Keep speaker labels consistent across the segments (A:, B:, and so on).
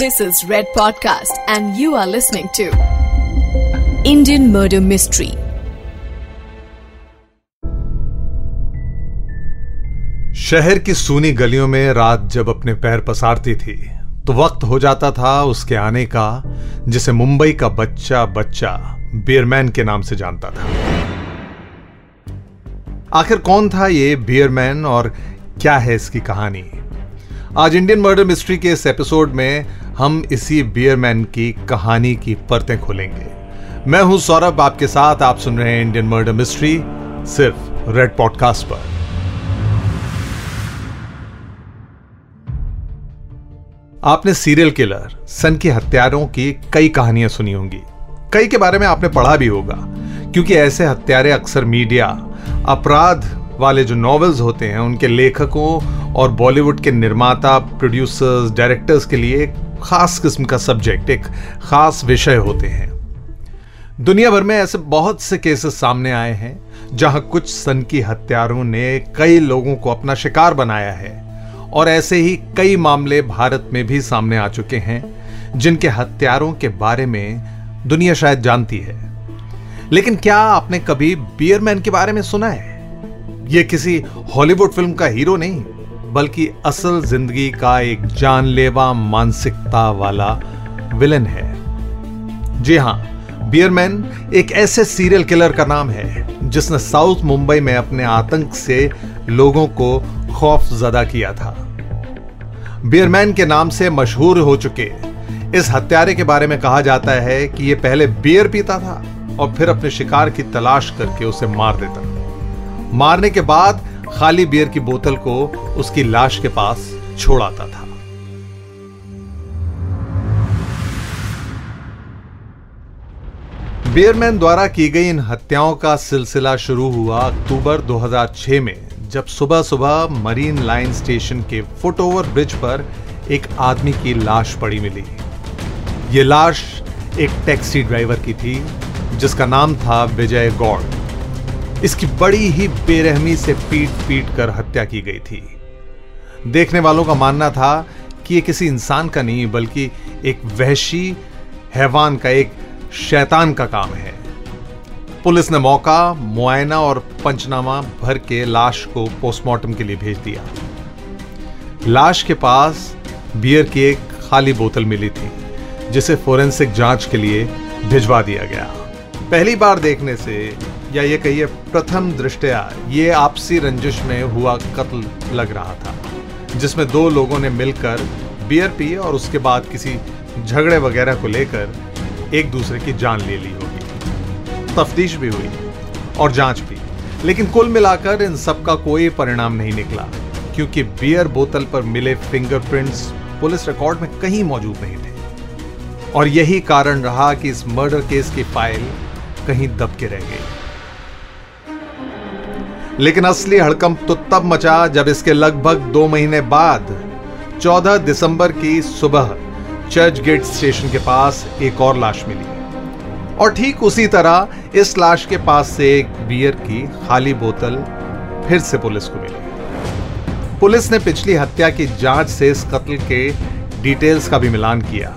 A: This is Red Podcast, and you are listening to Indian Murder Mystery.
B: शहर की सूनी गलियों में रात जब अपने पैर पसारती थी तो वक्त हो जाता था उसके आने का जिसे मुंबई का बच्चा बच्चा बियरमैन के नाम से जानता था आखिर कौन था ये बियरमैन और क्या है इसकी कहानी आज इंडियन मर्डर मिस्ट्री के इस एपिसोड में हम इसी बियरमैन की कहानी की परतें खोलेंगे। मैं हूँ सौरभ, आपके साथ आप सुन रहे हैं इंडियन मर्डर मिस्ट्री सिर्फ़ रेड पॉडकास्ट पर। आपने सीरियल किलर सन के हत्यारों की कई कहानियाँ सुनी होंगी। कई के बारे में आपने पढ़ा भी होगा, क्योंकि ऐसे हत्यारे अक्सर मीडिया अपराध वाले जो नॉवेल्स होते हैं, उनके लेखकों और बॉलीवुड के निर्माता प्रोड्यूसर्स डायरेक्टर्स के लिए एक खास किस्म का सब्जेक्ट एक खास विषय होते हैं। दुनिया भर में ऐसे बहुत से केसेस सामने आए हैं, जहाँ कुछ सन की हत्यारों ने कई लोगों को अपना शिकार बनाया है, और ऐसे ही कई मामले भारत में भी सामने आ चुके हैं, जिनके हत्यारों के बारे में दुनिया शायद जानती है। लेकिन क्या आपने कभी बियरमैन के बारे में सुना है? ये किसी हॉलीवुड फ़िल्म का हीरो नहीं, बल्कि असल ज़िंदगी का एक जानलेवा मानसिकता वाला विलन है। जी हाँ बियरमैन एक ऐसे सीरियल किलर का नाम है, जिसने साउथ मुंबई में अपने आतंक से लोगों को खौफ जदा किया था। बियरमैन के नाम से मशहूर हो चुके। इस हत्यारे के बारे में कहा जाता है कि यह पहले बियर पीता था और फिर अपने शिकार की तलाश करके उसे मार देता मारने के बाद खाली बियर की बोतल को उसकी लाश के पास छोड़ आता था। बियरमैन द्वारा की गई इन हत्याओं का सिलसिला शुरू हुआ अक्टूबर 2006 में, जब सुबह सुबह मरीन लाइन स्टेशन के फुट ओवर ब्रिज पर एक आदमी की लाश पड़ी मिली। ये लाश एक टैक्सी ड्राइवर की थी, जिसका नाम था विजय गौड़। इसकी बड़ी ही बेरहमी से पीट पीट कर हत्या की गई थी। देखने वालों का मानना था कि यह किसी इंसान का नहीं, बल्कि एक वहशी हैवान का, एक शैतान का काम है। पुलिस ने मौका, मुआयना और पंचनामा भर के लाश को पोस्टमार्टम के लिए भेज दिया। लाश के पास बियर की एक खाली बोतल मिली थी, जिसे फोरेंसिक जाँच के लिए भिजवा दिया गया। पहली बार देखने से या ये कहिए प्रथम दृष्टया ये आपसी रंजिश में हुआ कत्ल लग रहा था, जिसमें दो लोगों ने मिलकर बियर पी और उसके बाद किसी झगड़े वगैरह को लेकर एक दूसरे की जान ले ली होगी। तफ्तीश भी हुई और जाँच भी। लेकिन कुल मिलाकर इन सब का कोई परिणाम नहीं निकला, क्योंकि बियर बोतल पर मिले फिंगरप्रिंट्स पुलिस रिकॉर्ड में कहीं मौजूद नहीं थे। और यही कारण रहा कि इस मर्डर केस की फ़ाइल कहीं दब के रह गई। लेकिन असली हड़कंप तो तब मचा जब इसके लगभग दो महीने बाद 14 दिसंबर की सुबह, चर्च गेट स्टेशन के पास एक और लाश मिली। और ठीक उसी तरह इस लाश के पास से एक बियर की खाली बोतल फिर से पुलिस को मिली। पुलिस ने पिछली हत्या की जाँच से इस कत्ल के डिटेल्स का भी मिलान किया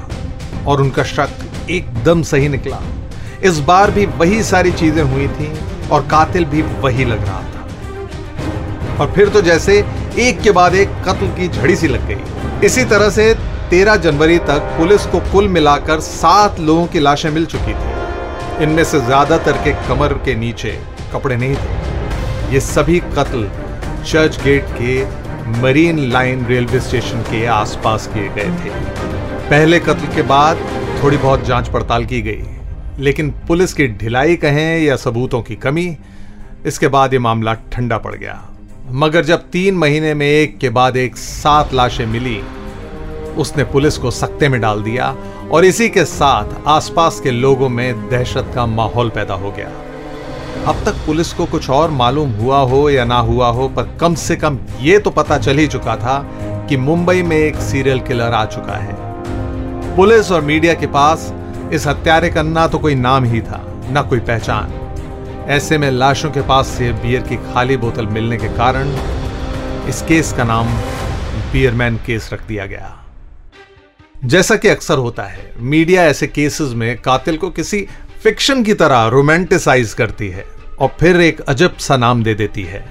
B: और उनका शक एकदम सही निकला। इस बार भी वही सारी चीज़ें हुई थी और कातिल भी वही लग रहा था। और फिर तो जैसे एक के बाद एक कत्ल की झड़ी सी लग गई। इसी तरह से 13 जनवरी तक पुलिस को कुल मिलाकर सात लोगों की लाशें मिल चुकी थी। इनमें से ज़्यादातर के कमर के नीचे कपड़े नहीं थे। ये सभी कत्ल चर्च गेट के मरीन लाइन रेलवे स्टेशन के आसपास किए गए थे। पहले कत्ल के बाद थोड़ी बहुत जाँच पड़ताल की गई, लेकिन पुलिस की ढिलाई कहें या सबूतों की कमी, इसके बाद ये मामला ठंडा पड़ गया। मगर जब तीन महीने में एक के बाद एक सात लाशें मिली, उसने पुलिस को सख्ते में डाल दिया और इसी के साथ आसपास के लोगों में दहशत का माहौल पैदा हो गया। अब तक पुलिस को कुछ और मालूम हुआ हो या ना हुआ हो, पर कम से कम यह तो पता चल ही चुका था कि मुंबई में एक सीरियल किलर आ चुका है। पुलिस और मीडिया के पास इस हत्यारे का ना तो कोई नाम ही था, ना कोई पहचान। ऐसे में लाशों के पास से बियर की खाली बोतल मिलने के कारण इस केस का नाम बियरमैन केस रख दिया गया। जैसा कि अक्सर होता है, मीडिया ऐसे केसेस में कातिल को किसी फिक्शन की तरह रोमांटिसाइज करती है और फिर एक अजब सा नाम दे देती है।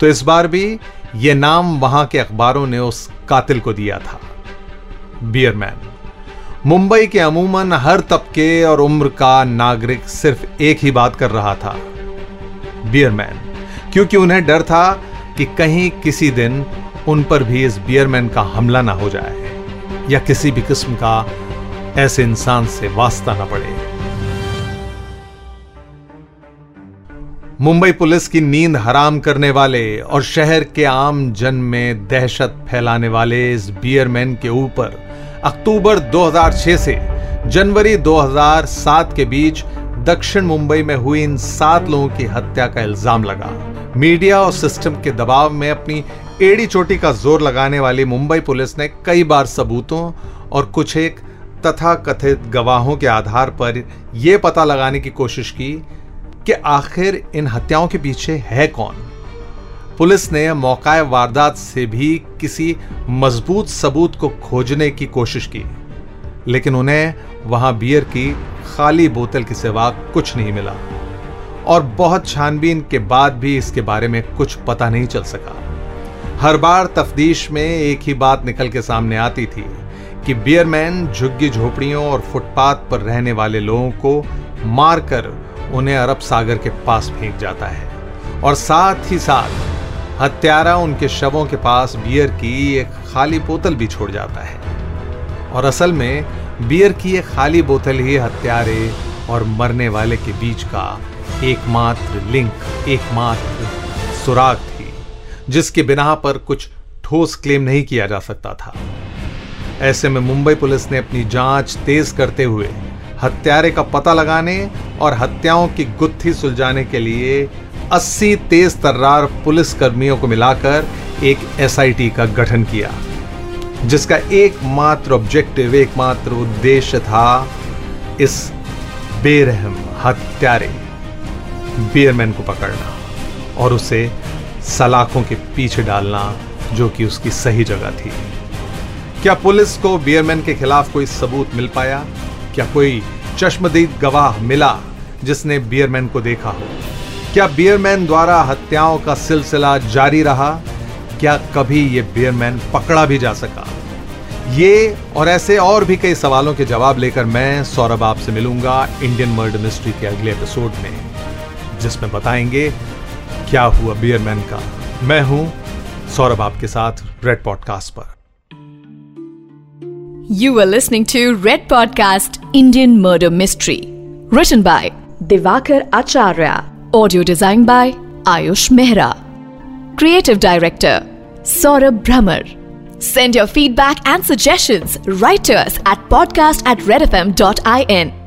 B: तो इस बार भी यह नाम वहाँ के अखबारों ने उस कातिल को दिया था, बियरमैन। मुंबई के अमूमन हर तबके और उम्र का नागरिक सिर्फ़ एक ही बात कर रहा था, बियरमैन। क्योंकि उन्हें डर था कि कहीं किसी दिन उन पर भी इस बियरमैन का हमला ना हो जाए, या किसी भी किस्म का ऐसे इंसान से वास्ता ना पड़े। मुंबई पुलिस की नींद हराम करने वाले और शहर के आम जन में दहशत फैलाने वाले इस बियरमैन के ऊपर अक्टूबर 2006 से जनवरी 2007 के बीच दक्षिण मुंबई में हुई इन सात लोगों की हत्या का इल्ज़ाम लगा। मीडिया और सिस्टम के दबाव में अपनी एड़ी चोटी का ज़ोर लगाने वाली मुंबई पुलिस ने कई बार सबूतों और कुछ एक तथा कथित गवाहों के आधार पर यह पता लगाने की कोशिश की कि आखिर इन हत्याओं के पीछे है कौन? पुलिस ने मौका वारदात से भी किसी मज़बूत सबूत को खोजने की कोशिश की, लेकिन उन्हें वहाँ बियर की खाली बोतल के सिवा कुछ नहीं मिला। और बहुत छानबीन के बाद भी इसके बारे में कुछ पता नहीं चल सका। हर बार तफ्तीश में एक ही बात निकल के सामने आती थी कि बियरमैन झुग्गी झोपड़ियों और फुटपाथ पर रहने वाले लोगों को मारकर उन्हें अरब सागर के पास फेंक जाता है। और साथ ही साथ हत्यारा उनके शवों के पास बियर की एक खाली बोतल भी छोड़ जाता है। और असल में, बियर की एक खाली बोतल ही हत्यारे और मरने वाले के बीच का एकमात्र लिंक, एकमात्र सुराग थी, जिसके बिना पर कुछ ठोस क्लेम नहीं किया जा सकता था। ऐसे में मुंबई पुलिस ने अपनी जाँच तेज करते हुए हत्यारे का पता लगाने और हत्याओं की गुत्थी सुलझाने के लिए 80 तेज तर्रार पुलिस कर्मियों को मिलाकर एक एसआईटी का गठन किया, जिसका एकमात्र ऑब्जेक्टिव एकमात्र उद्देश्य था इस बेरहम हत्यारे बियरमैन को पकड़ना और उसे सलाखों के पीछे डालना जो कि उसकी सही जगह थी। क्या पुलिस को बियरमैन के खिलाफ कोई सबूत मिल पाया? क्या कोई चश्मदीद गवाह मिला जिसने बियरमैन को देखा हो? क्या बियरमैन द्वारा हत्याओं का सिलसिला जारी रहा? क्या कभी यह बियरमैन पकड़ा भी जा सका? ये और ऐसे और भी कई सवालों के जवाब लेकर मैं सौरभ आपसे मिलूँगा इंडियन मर्डर मिस्ट्री के अगले एपिसोड में, जिसमें बताएँगे क्या हुआ बियरमैन का। मैं हूँ सौरभ आपके साथ रेड पॉडकास्ट पर।
A: You are listening to Red podcast Indian murder mystery Written by Diwakar Acharya. Audio designed by Ayush Mehra. Creative Director Saurabh Brahmer. Send your feedback and suggestions right to us at podcast at redfm.in.